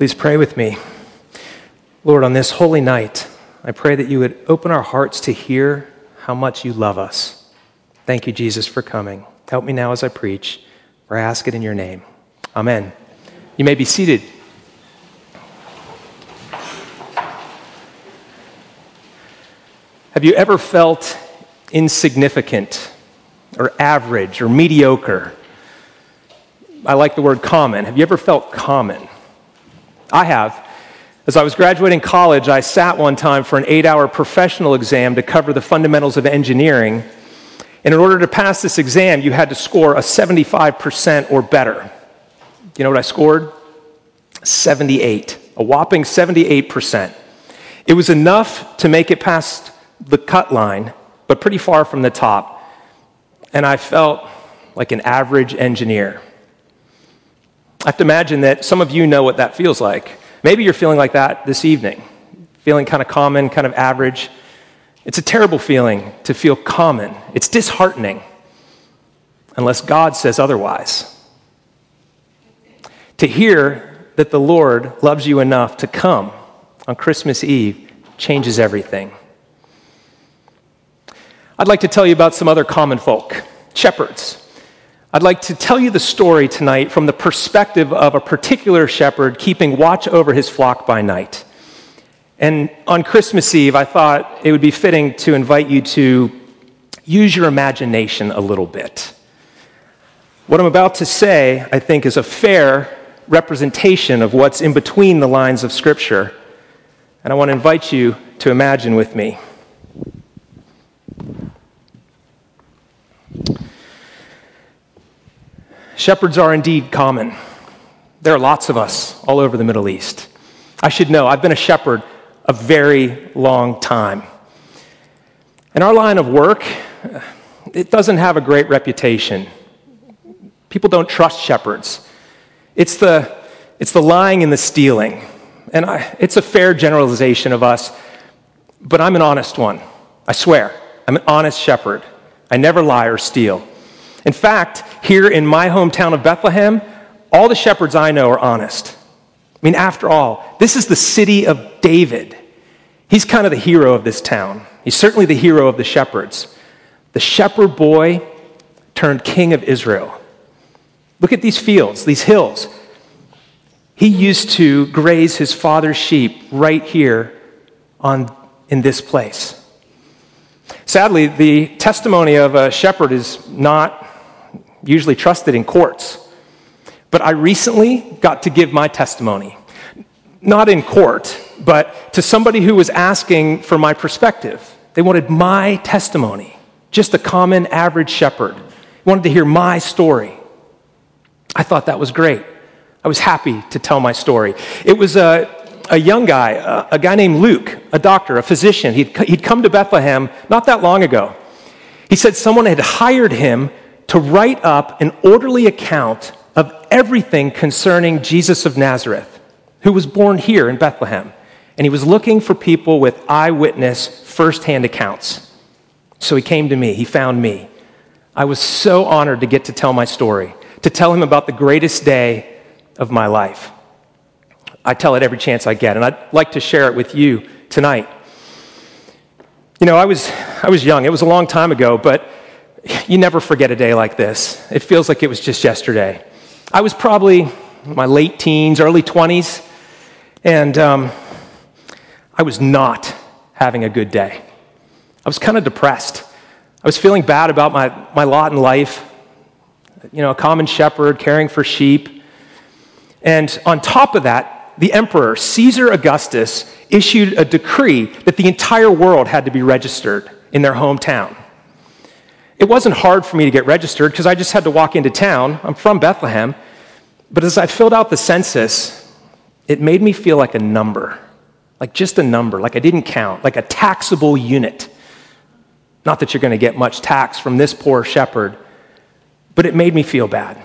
Please pray with me. Lord, on this holy night, I pray that you would open our hearts to hear how much you love us. Thank you, Jesus, for coming. Help me now as I preach, for I ask it in your name. Amen. You may be seated. Have you ever felt insignificant or average or mediocre? I like the word common. Have you ever felt common? I have. As I was graduating college, I sat one time for an eight hour professional exam to cover the fundamentals of engineering. And in order to pass this exam, you had to score a 75% or better. You know what I scored? 78, a whopping 78%. It was enough to make it past the cut line, but pretty far from the top. And I felt like an average engineer. I have to imagine that some of you know what that feels like. Maybe you're feeling like that this evening, feeling kind of common, kind of average. It's a terrible feeling to feel common. It's disheartening unless God says otherwise. To hear that the Lord loves you enough to come on Christmas Eve changes everything. I'd like to tell you about some other common folk shepherds. I'd like to tell you the story tonight from the perspective of a particular shepherd keeping watch over his flock by night. And on Christmas Eve, I thought it would be fitting to invite you to use your imagination a little bit. What I'm about to say, I think, is a fair representation of what's in between the lines of Scripture. And I want to invite you to imagine with me. Shepherds are indeed common. There are lots of us all over the Middle East. I should know, I've been a shepherd a very long time. And our line of work, it doesn't have a great reputation. People don't trust shepherds. It's the, it's the lying and the stealing. And I, it's a fair generalization of us, but I'm an honest one. I swear. I'm an honest shepherd. I never lie or steal. In fact, here in my hometown of Bethlehem, all the shepherds I know are honest. I mean, after all, this is the city of David. He's kind of the hero of this town. He's certainly the hero of the shepherds. The shepherd boy turned king of Israel. Look at these fields, these hills. He used to graze his father's sheep right here on, in this place. Sadly, the testimony of a shepherd is not usually trusted in courts. But I recently got to give my testimony. Not in court, but to somebody who was asking for my perspective. They wanted my testimony, just a common average shepherd. wanted to hear my story. I thought that was great. I was happy to tell my story. It was a, a young guy, a, a guy named Luke, a doctor, a physician. He'd, he'd come to Bethlehem not that long ago. He said someone had hired him to write up an orderly account of everything concerning Jesus of Nazareth, who was born here in Bethlehem. And he was looking for people with eyewitness, firsthand accounts. So he came to me, he found me. I was so honored to get to tell my story, to tell him about the greatest day of my life. I tell it every chance I get, and I'd like to share it with you tonight. You know, I was, I was young, it was a long time ago, but you never forget a day like this. It feels like it was just yesterday. I was probably my late teens, early 20s, and um, I was not having a good day. I was kind of depressed. I was feeling bad about my, my lot in life. You know, a common shepherd caring for sheep. And on top of that, the emperor, Caesar Augustus, issued a decree that the entire world had to be registered in their hometown. It wasn't hard for me to get registered because I just had to walk into town. I'm from Bethlehem. But as I filled out the census, it made me feel like a number, like just a number, like I didn't count, like a taxable unit. Not that you're going to get much tax from this poor shepherd, but it made me feel bad.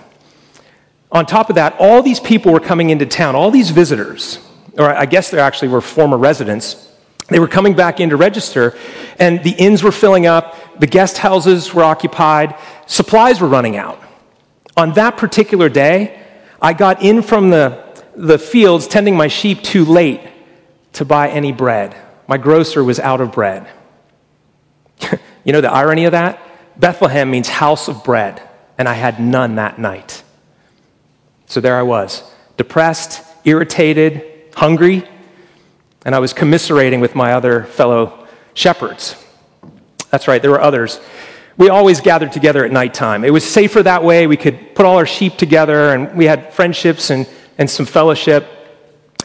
On top of that, all these people were coming into town, all these visitors, or I guess they actually were former residents, they were coming back in to register, and the inns were filling up, the guest houses were occupied, supplies were running out. On that particular day, I got in from the the fields tending my sheep too late to buy any bread. My grocer was out of bread. you know the irony of that? Bethlehem means house of bread, and I had none that night. So there I was, depressed, irritated, hungry, and I was commiserating with my other fellow shepherds. That's right, there were others. We always gathered together at nighttime. It was safer that way. We could put all our sheep together, and we had friendships and, and some fellowship.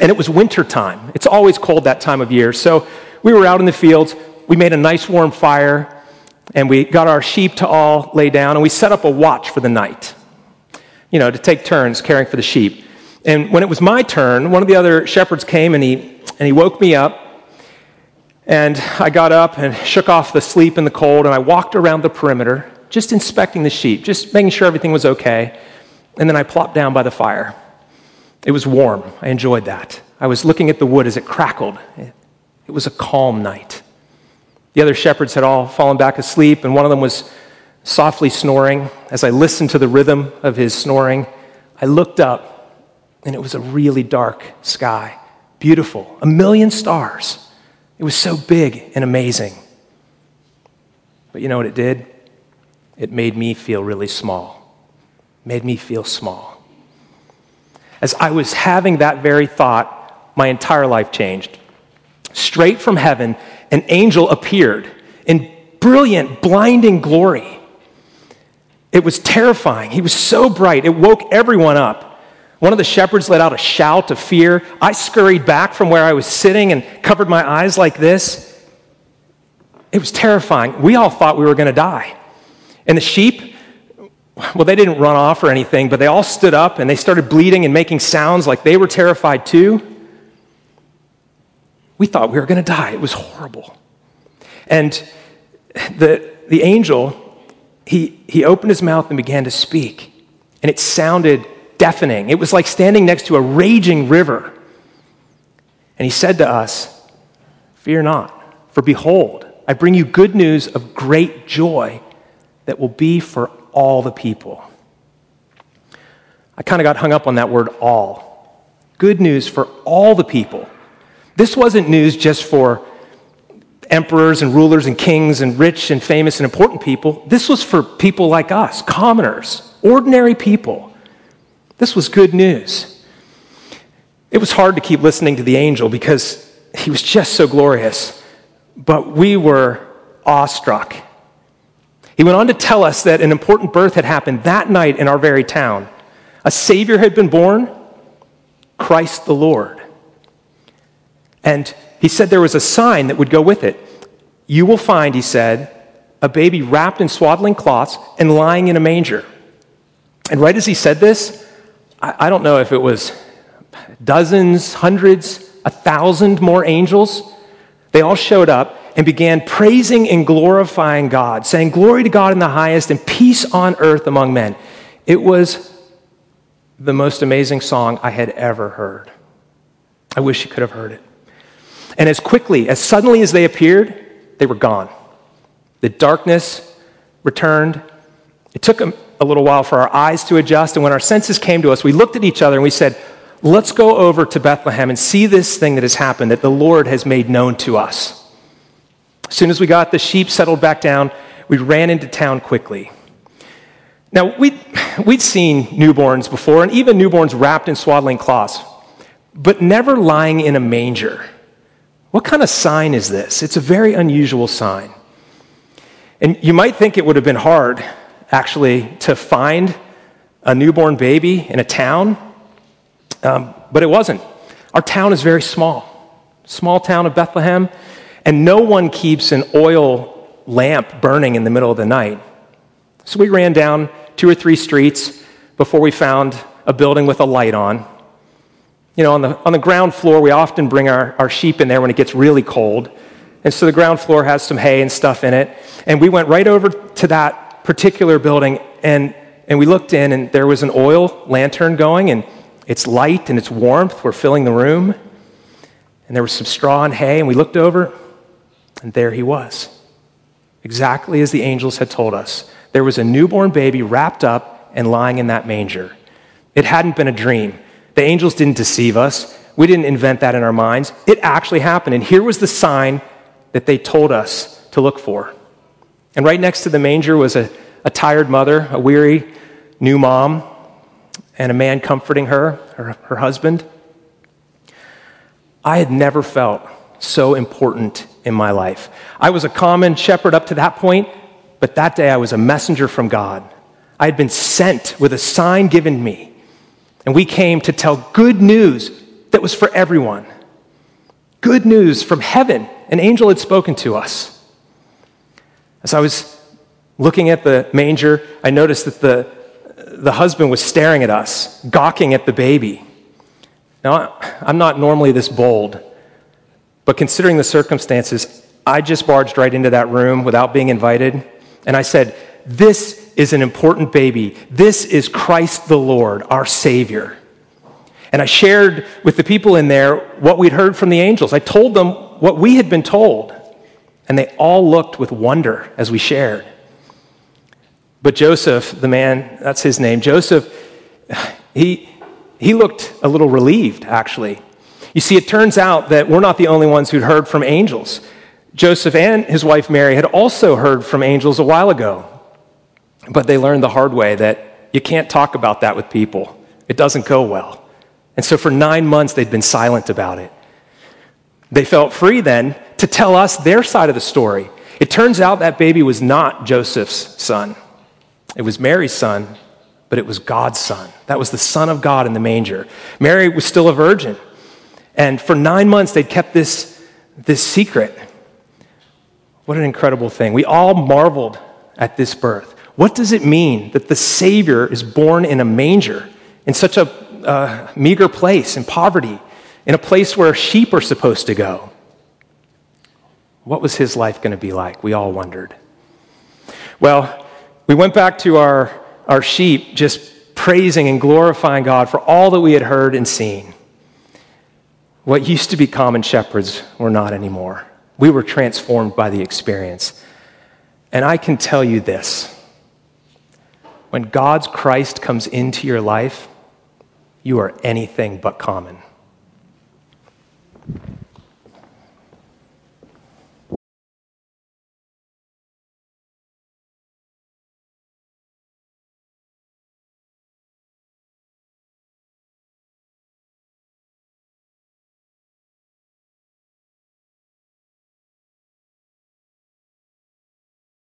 And it was winter time. It's always cold that time of year. So we were out in the fields. We made a nice warm fire and we got our sheep to all lay down and we set up a watch for the night, you know, to take turns caring for the sheep. And when it was my turn, one of the other shepherds came and he, and he woke me up. And I got up and shook off the sleep and the cold, and I walked around the perimeter, just inspecting the sheep, just making sure everything was okay. And then I plopped down by the fire. It was warm. I enjoyed that. I was looking at the wood as it crackled. It was a calm night. The other shepherds had all fallen back asleep, and one of them was softly snoring. As I listened to the rhythm of his snoring, I looked up, and it was a really dark sky. Beautiful. A million stars. It was so big and amazing. But you know what it did? It made me feel really small. made me feel small. As I was having that very thought, my entire life changed. Straight from heaven, an angel appeared in brilliant, blinding glory. It was terrifying. He was so bright, it woke everyone up. One of the shepherds let out a shout of fear. I scurried back from where I was sitting and covered my eyes like this. It was terrifying. We all thought we were going to die. And the sheep, well, they didn't run off or anything, but they all stood up and they started bleating and making sounds like they were terrified too. We thought we were going to die. It was horrible. And the, the angel, he, he opened his mouth and began to speak. And it sounded deafening. It was like standing next to a raging river. And he said to us, Fear not, for behold, I bring you good news of great joy that will be for all the people. I kind of got hung up on that word all. Good news for all the people. This wasn't news just for emperors and rulers and kings and rich and famous and important people. This was for people like us, commoners, ordinary people. This was good news. It was hard to keep listening to the angel because he was just so glorious, but we were awestruck. He went on to tell us that an important birth had happened that night in our very town. A Savior had been born, Christ the Lord. And he said there was a sign that would go with it. You will find, he said, a baby wrapped in swaddling cloths and lying in a manger. And right as he said this, I, don't know if it was dozens, hundreds, a thousand more angels. They all showed up and began praising and glorifying God, saying, Glory to God in the highest and peace on earth among men. It was the most amazing song I had ever heard. I wish you could have heard it. And as quickly, as suddenly as they appeared, they were gone. The darkness returned. It took a, a little while for our eyes to adjust. And when our senses came to us, we looked at each other and we said, Let's go over to Bethlehem and see this thing that has happened that the Lord has made known to us. As soon as we got the sheep settled back down, we ran into town quickly. Now, we'd, we'd seen newborns before, and even newborns wrapped in swaddling cloths, but never lying in a manger. What kind of sign is this? It's a very unusual sign. And you might think it would have been hard, actually, to find a newborn baby in a town, um, but it wasn't. Our town is very small, small town of Bethlehem, and no one keeps an oil lamp burning in the middle of the night. So we ran down two or three streets before we found a building with a light on. You know, on the, on the ground floor, we often bring our, our sheep in there when it gets really cold. And so the ground floor has some hay and stuff in it. And we went right over to particular building and, and we looked in, and there was an oil lantern going, and its light and its warmth were filling the room. And there was some straw and hay, and we looked over, and there he was. Exactly as the angels had told us. There was a newborn baby wrapped up and lying in that manger. It hadn't been a dream. The angels didn't deceive us. We didn't invent that in our minds. It actually happened. And here was the sign that they told us to look for. And right next to the manger was a, a tired mother, a weary new mom, and a man comforting her, her, her husband. I had never felt so important in my life. I was a common shepherd up to that point, but that day I was a messenger from God. I had been sent with a sign given me, and we came to tell good news that was for everyone. Good news from heaven. An angel had spoken to us. As I was looking at the manger, I noticed that the, the husband was staring at us, gawking at the baby. Now, I'm not normally this bold, but considering the circumstances, I just barged right into that room without being invited, and I said, This is an important baby. This is Christ the Lord, our Savior. And I shared with the people in there what we'd heard from the angels. I told them what we had been told, and they all looked with wonder as we shared. But Joseph, the man, that's his name, Joseph, he, he looked a little relieved, actually. You see, it turns out that we're not the only ones who'd heard from angels. Joseph and his wife Mary had also heard from angels a while ago, but they learned the hard way that you can't talk about that with people. It doesn't go well. And so for nine months, they'd been silent about it. They felt free then to tell us their side of the story. It turns out that baby was not Joseph's son, it was Mary's son, but it was God's son. That was the Son of God in the manger. Mary was still a virgin. And for nine months, they'd kept this, this secret. What an incredible thing. We all marveled at this birth. What does it mean that the Savior is born in a manger, in such a uh, meager place, in poverty, in a place where sheep are supposed to go? What was his life going to be like? We all wondered. Well, we went back to our our sheep just praising and glorifying God for all that we had heard and seen. What used to be common shepherds were not anymore. We were transformed by the experience. And I can tell you this when God's Christ comes into your life, you are anything but common.